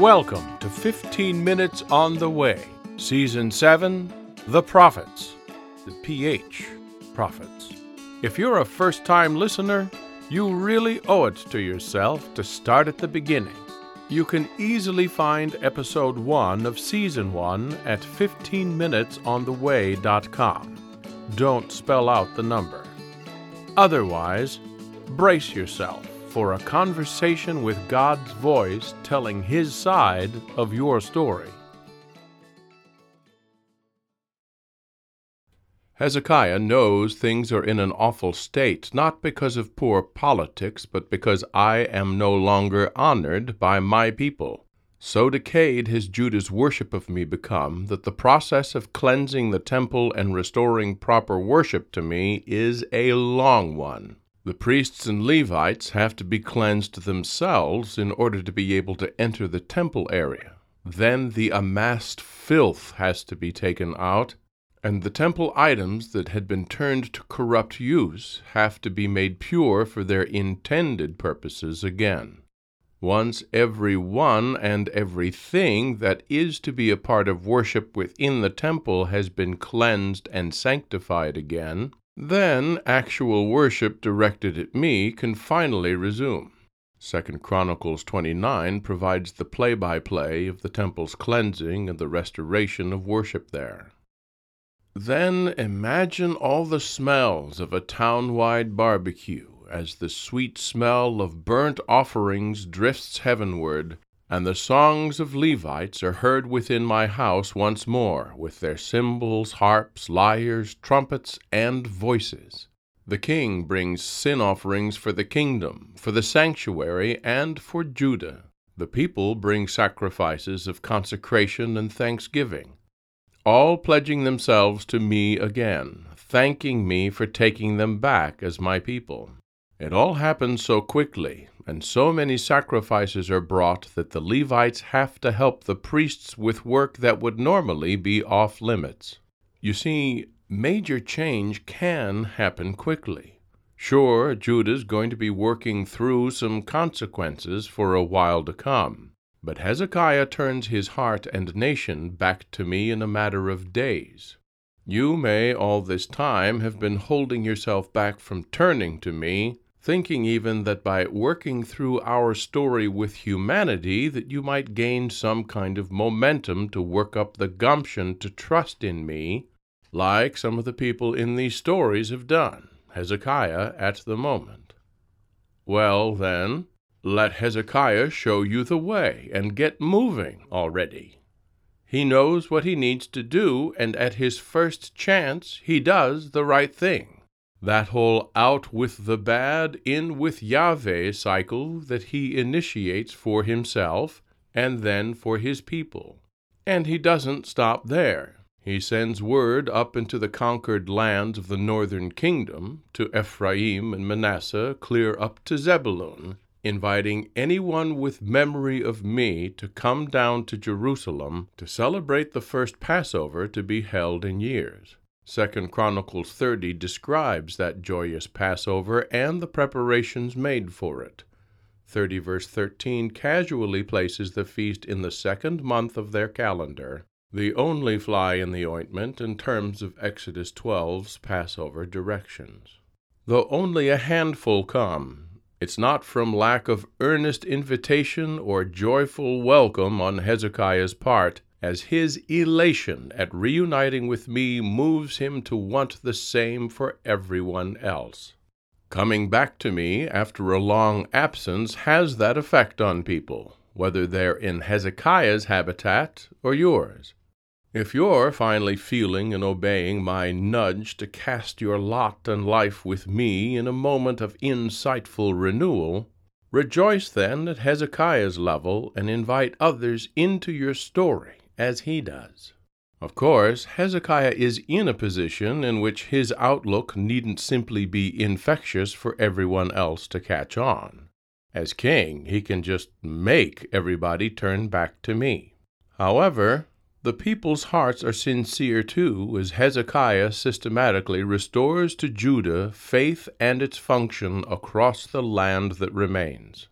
Welcome to 15 Minutes on the Way, Season 7 The Prophets, the PH Prophets. If you're a first time listener, you really owe it to yourself to start at the beginning. You can easily find episode 1 of season 1 at 15minutesontheway.com. Don't spell out the number. Otherwise, brace yourself for a conversation with God's voice telling His side of your story. Hezekiah knows things are in an awful state, not because of poor politics, but because I am no longer honored by my people. So decayed has Judah's worship of me become that the process of cleansing the temple and restoring proper worship to me is a long one. The priests and Levites have to be cleansed themselves in order to be able to enter the temple area. Then the amassed filth has to be taken out and the temple items that had been turned to corrupt use have to be made pure for their intended purposes again. Once every one and everything that is to be a part of worship within the temple has been cleansed and sanctified again, then actual worship directed at me can finally resume. Second Chronicles 29 provides the play-by-play of the temple's cleansing and the restoration of worship there. Then imagine all the smells of a town-wide barbecue as the sweet smell of burnt offerings drifts heavenward, and the songs of Levites are heard within my house once more, with their cymbals, harps, lyres, trumpets, and voices. The king brings sin offerings for the kingdom, for the sanctuary, and for Judah. The people bring sacrifices of consecration and thanksgiving all pledging themselves to me again, thanking me for taking them back as my people. It all happens so quickly, and so many sacrifices are brought that the Levites have to help the priests with work that would normally be off limits. You see, major change can happen quickly. Sure, Judah's going to be working through some consequences for a while to come. But Hezekiah turns his heart and nation back to me in a matter of days. You may all this time have been holding yourself back from turning to me, thinking even that by working through our story with humanity that you might gain some kind of momentum to work up the gumption to trust in me, like some of the people in these stories have done, Hezekiah at the moment. Well, then, let Hezekiah show you the way and get moving already. He knows what he needs to do, and at his first chance he does the right thing. That whole out with the bad, in with Yahweh cycle that he initiates for himself and then for his people. And he doesn't stop there. He sends word up into the conquered lands of the northern kingdom, to Ephraim and Manasseh, clear up to Zebulun, inviting anyone with memory of me to come down to Jerusalem to celebrate the first Passover to be held in years. Second Chronicles 30 describes that joyous Passover and the preparations made for it. 30 verse 13 casually places the feast in the second month of their calendar, the only fly in the ointment in terms of Exodus 12's Passover directions. Though only a handful come, it's not from lack of earnest invitation or joyful welcome on Hezekiah's part, as his elation at reuniting with me moves him to want the same for everyone else. Coming back to me after a long absence has that effect on people, whether they're in Hezekiah's habitat or yours. If you're finally feeling and obeying my nudge to cast your lot and life with me in a moment of insightful renewal, rejoice then at Hezekiah's level and invite others into your story as he does. Of course, Hezekiah is in a position in which his outlook needn't simply be infectious for everyone else to catch on. As king, he can just make everybody turn back to me. However, the people's hearts are sincere too, as Hezekiah systematically restores to Judah faith and its function across the land that remains.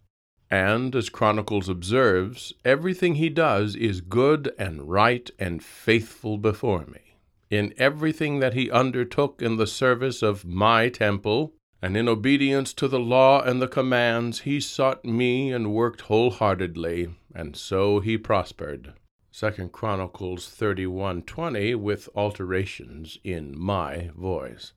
And, as Chronicles observes, everything he does is good and right and faithful before me. In everything that he undertook in the service of my temple, and in obedience to the law and the commands, he sought me and worked wholeheartedly, and so he prospered. Second Chronicles 31:20 with alterations in my voice.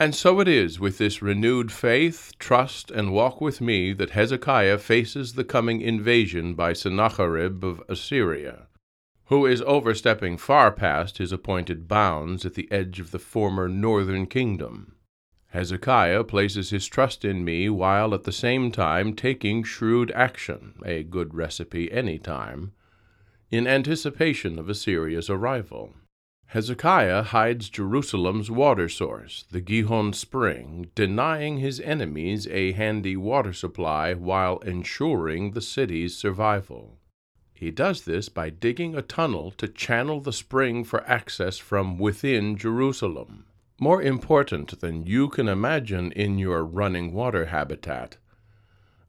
And so it is with this renewed faith, trust, and walk with me that Hezekiah faces the coming invasion by Sennacherib of Assyria, who is overstepping far past his appointed bounds at the edge of the former northern kingdom. Hezekiah places his trust in me while at the same time taking shrewd action, a good recipe any time, in anticipation of Assyria's arrival. Hezekiah hides Jerusalem's water source, the Gihon spring, denying his enemies a handy water supply while ensuring the city's survival. He does this by digging a tunnel to channel the spring for access from within Jerusalem. More important than you can imagine in your running water habitat.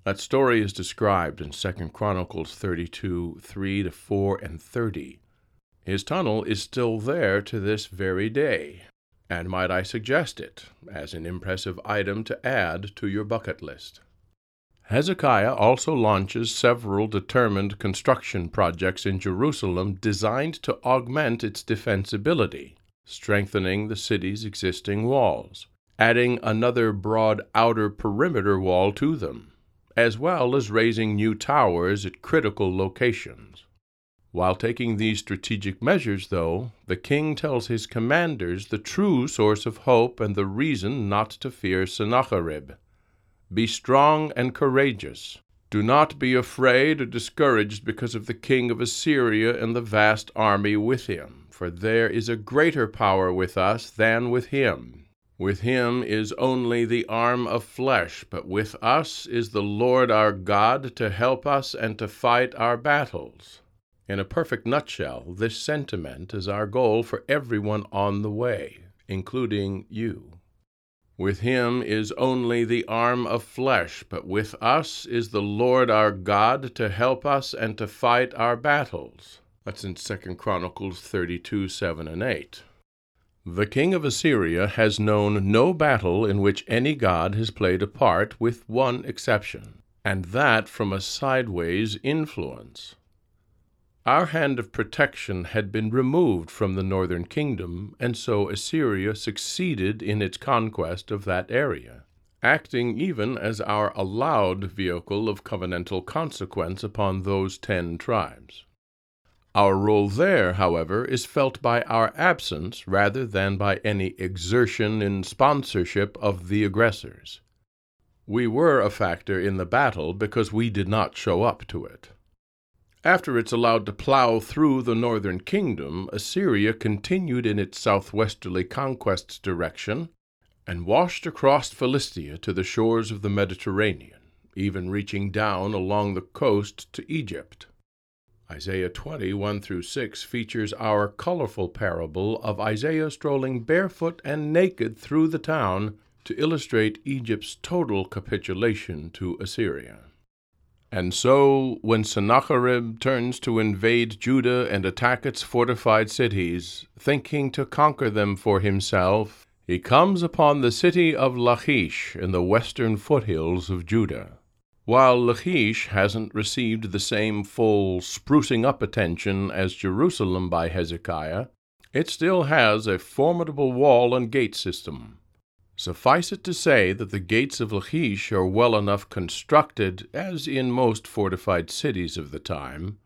That story is described in 2 Chronicles 32 3 to 4 and 30. His tunnel is still there to this very day, and might I suggest it as an impressive item to add to your bucket list. Hezekiah also launches several determined construction projects in Jerusalem designed to augment its defensibility, strengthening the city's existing walls, adding another broad outer perimeter wall to them, as well as raising new towers at critical locations. While taking these strategic measures, though, the king tells his commanders the true source of hope and the reason not to fear Sennacherib. Be strong and courageous. Do not be afraid or discouraged because of the king of Assyria and the vast army with him, for there is a greater power with us than with him. With him is only the arm of flesh, but with us is the Lord our God to help us and to fight our battles. In a perfect nutshell, this sentiment is our goal for everyone on the way, including you. With him is only the arm of flesh, but with us is the Lord our God to help us and to fight our battles. That's in 2 Chronicles 32 7 and 8. The king of Assyria has known no battle in which any god has played a part, with one exception, and that from a sideways influence. Our hand of protection had been removed from the northern kingdom, and so Assyria succeeded in its conquest of that area, acting even as our allowed vehicle of covenantal consequence upon those ten tribes. Our role there, however, is felt by our absence rather than by any exertion in sponsorship of the aggressors. We were a factor in the battle because we did not show up to it. After it's allowed to plow through the northern kingdom, Assyria continued in its southwesterly conquest's direction and washed across Philistia to the shores of the Mediterranean, even reaching down along the coast to Egypt. Isaiah 20, 1 through 6 features our colorful parable of Isaiah strolling barefoot and naked through the town to illustrate Egypt's total capitulation to Assyria. And so, when Sennacherib turns to invade Judah and attack its fortified cities, thinking to conquer them for himself, he comes upon the city of Lachish in the western foothills of Judah. While Lachish hasn't received the same full sprucing up attention as Jerusalem by Hezekiah, it still has a formidable wall and gate system. Suffice it to say that the gates of Lachish are well enough constructed, as in most fortified cities of the time,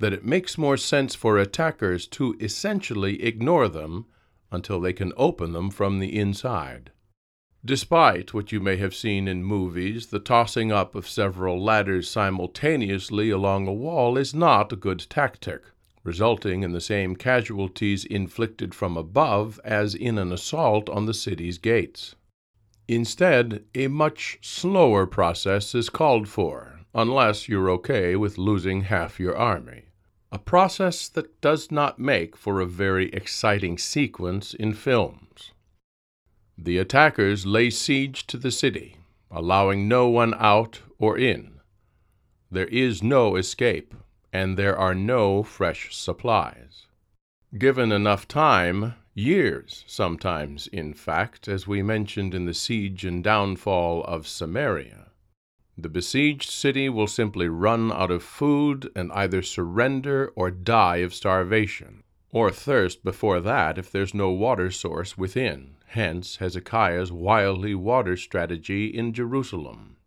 that it makes more sense for attackers to essentially ignore them until they can open them from the inside. Despite what you may have seen in movies, the tossing up of several ladders simultaneously along a wall is not a good tactic resulting in the same casualties inflicted from above as in an assault on the city's gates. Instead, a much slower process is called for, unless you're okay with losing half your army. A process that does not make for a very exciting sequence in films. The attackers lay siege to the city, allowing no one out or in There is no escape, and there are no fresh supplies. Given enough time, years sometimes, in fact, as we mentioned in the siege and downfall of Samaria, the besieged city will simply run out of food and either surrender or die of starvation, or thirst before that if there's no water source within. Hence Hezekiah's wildly water strategy in Jerusalem.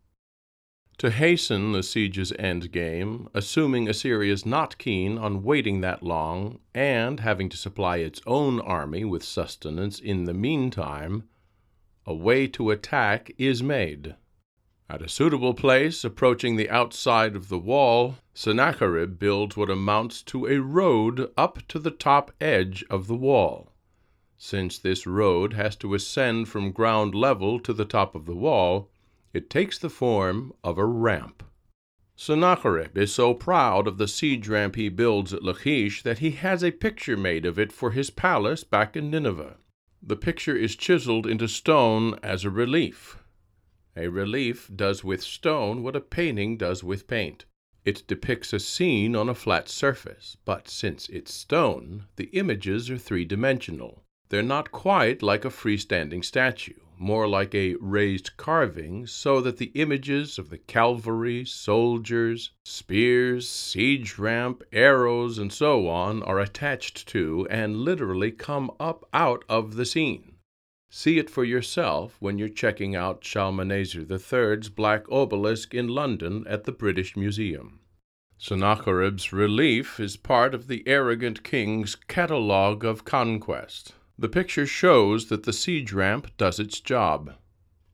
To hasten the siege's end game, assuming Assyria is not keen on waiting that long, and having to supply its own army with sustenance in the meantime, a way to attack is made. At a suitable place, approaching the outside of the wall, Sennacherib builds what amounts to a road up to the top edge of the wall. Since this road has to ascend from ground level to the top of the wall, it takes the form of a ramp. Sennacherib is so proud of the siege ramp he builds at Lachish that he has a picture made of it for his palace back in Nineveh. The picture is chiseled into stone as a relief. A relief does with stone what a painting does with paint. It depicts a scene on a flat surface, but since it's stone, the images are three dimensional. They're not quite like a freestanding statue more like a raised carving, so that the images of the cavalry, soldiers, spears, siege ramp, arrows, and so on are attached to and literally come up out of the scene. See it for yourself when you're checking out Shalmaneser III's Black Obelisk in London at the British Museum. Sennacherib's relief is part of the arrogant king's catalogue of conquest. The picture shows that the siege ramp does its job.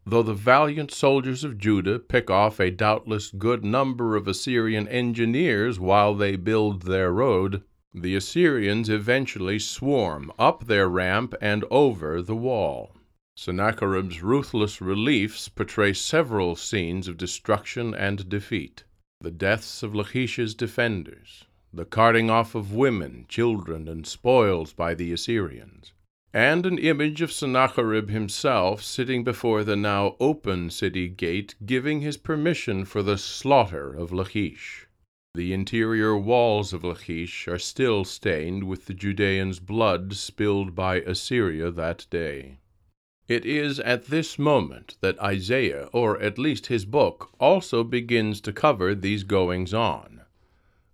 Though the valiant soldiers of Judah pick off a doubtless good number of Assyrian engineers while they build their road, the Assyrians eventually swarm up their ramp and over the wall. Sennacherib's ruthless reliefs portray several scenes of destruction and defeat the deaths of Lachish's defenders, the carting off of women, children, and spoils by the Assyrians, and an image of Sennacherib himself sitting before the now open city gate, giving his permission for the slaughter of Lachish. The interior walls of Lachish are still stained with the Judeans' blood spilled by Assyria that day. It is at this moment that Isaiah, or at least his book, also begins to cover these goings on,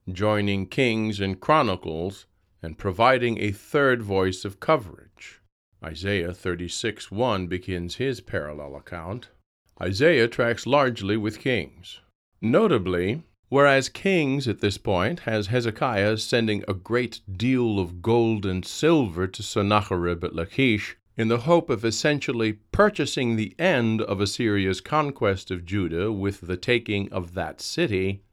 joining Kings and Chronicles and providing a third voice of coverage. Isaiah 36 1 begins his parallel account. Isaiah tracks largely with Kings. Notably, whereas Kings at this point has Hezekiah sending a great deal of gold and silver to Sennacherib at Lachish in the hope of essentially purchasing the end of Assyria's conquest of Judah with the taking of that city,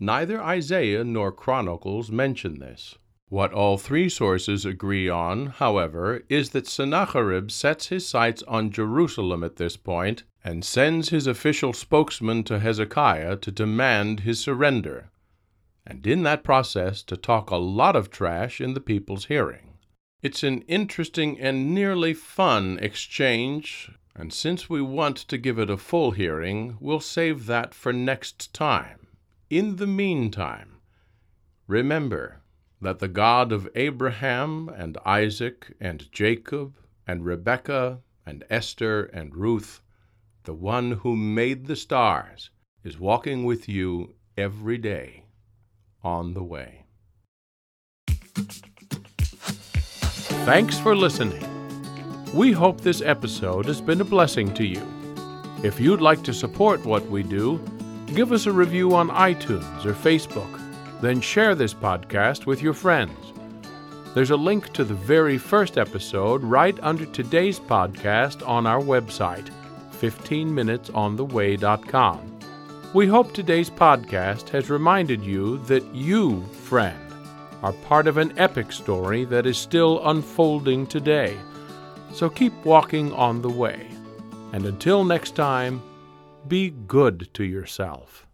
neither Isaiah nor Chronicles mention this. What all three sources agree on, however, is that Sennacherib sets his sights on Jerusalem at this point and sends his official spokesman to Hezekiah to demand his surrender, and in that process to talk a lot of trash in the people's hearing. It's an interesting and nearly fun exchange, and since we want to give it a full hearing, we'll save that for next time. In the meantime, remember, that the God of Abraham and Isaac and Jacob and Rebekah and Esther and Ruth, the one who made the stars, is walking with you every day on the way. Thanks for listening. We hope this episode has been a blessing to you. If you'd like to support what we do, give us a review on iTunes or Facebook then share this podcast with your friends. There's a link to the very first episode right under today's podcast on our website, 15minutesontheway.com. We hope today's podcast has reminded you that you, friend, are part of an epic story that is still unfolding today. So keep walking on the way. And until next time, be good to yourself.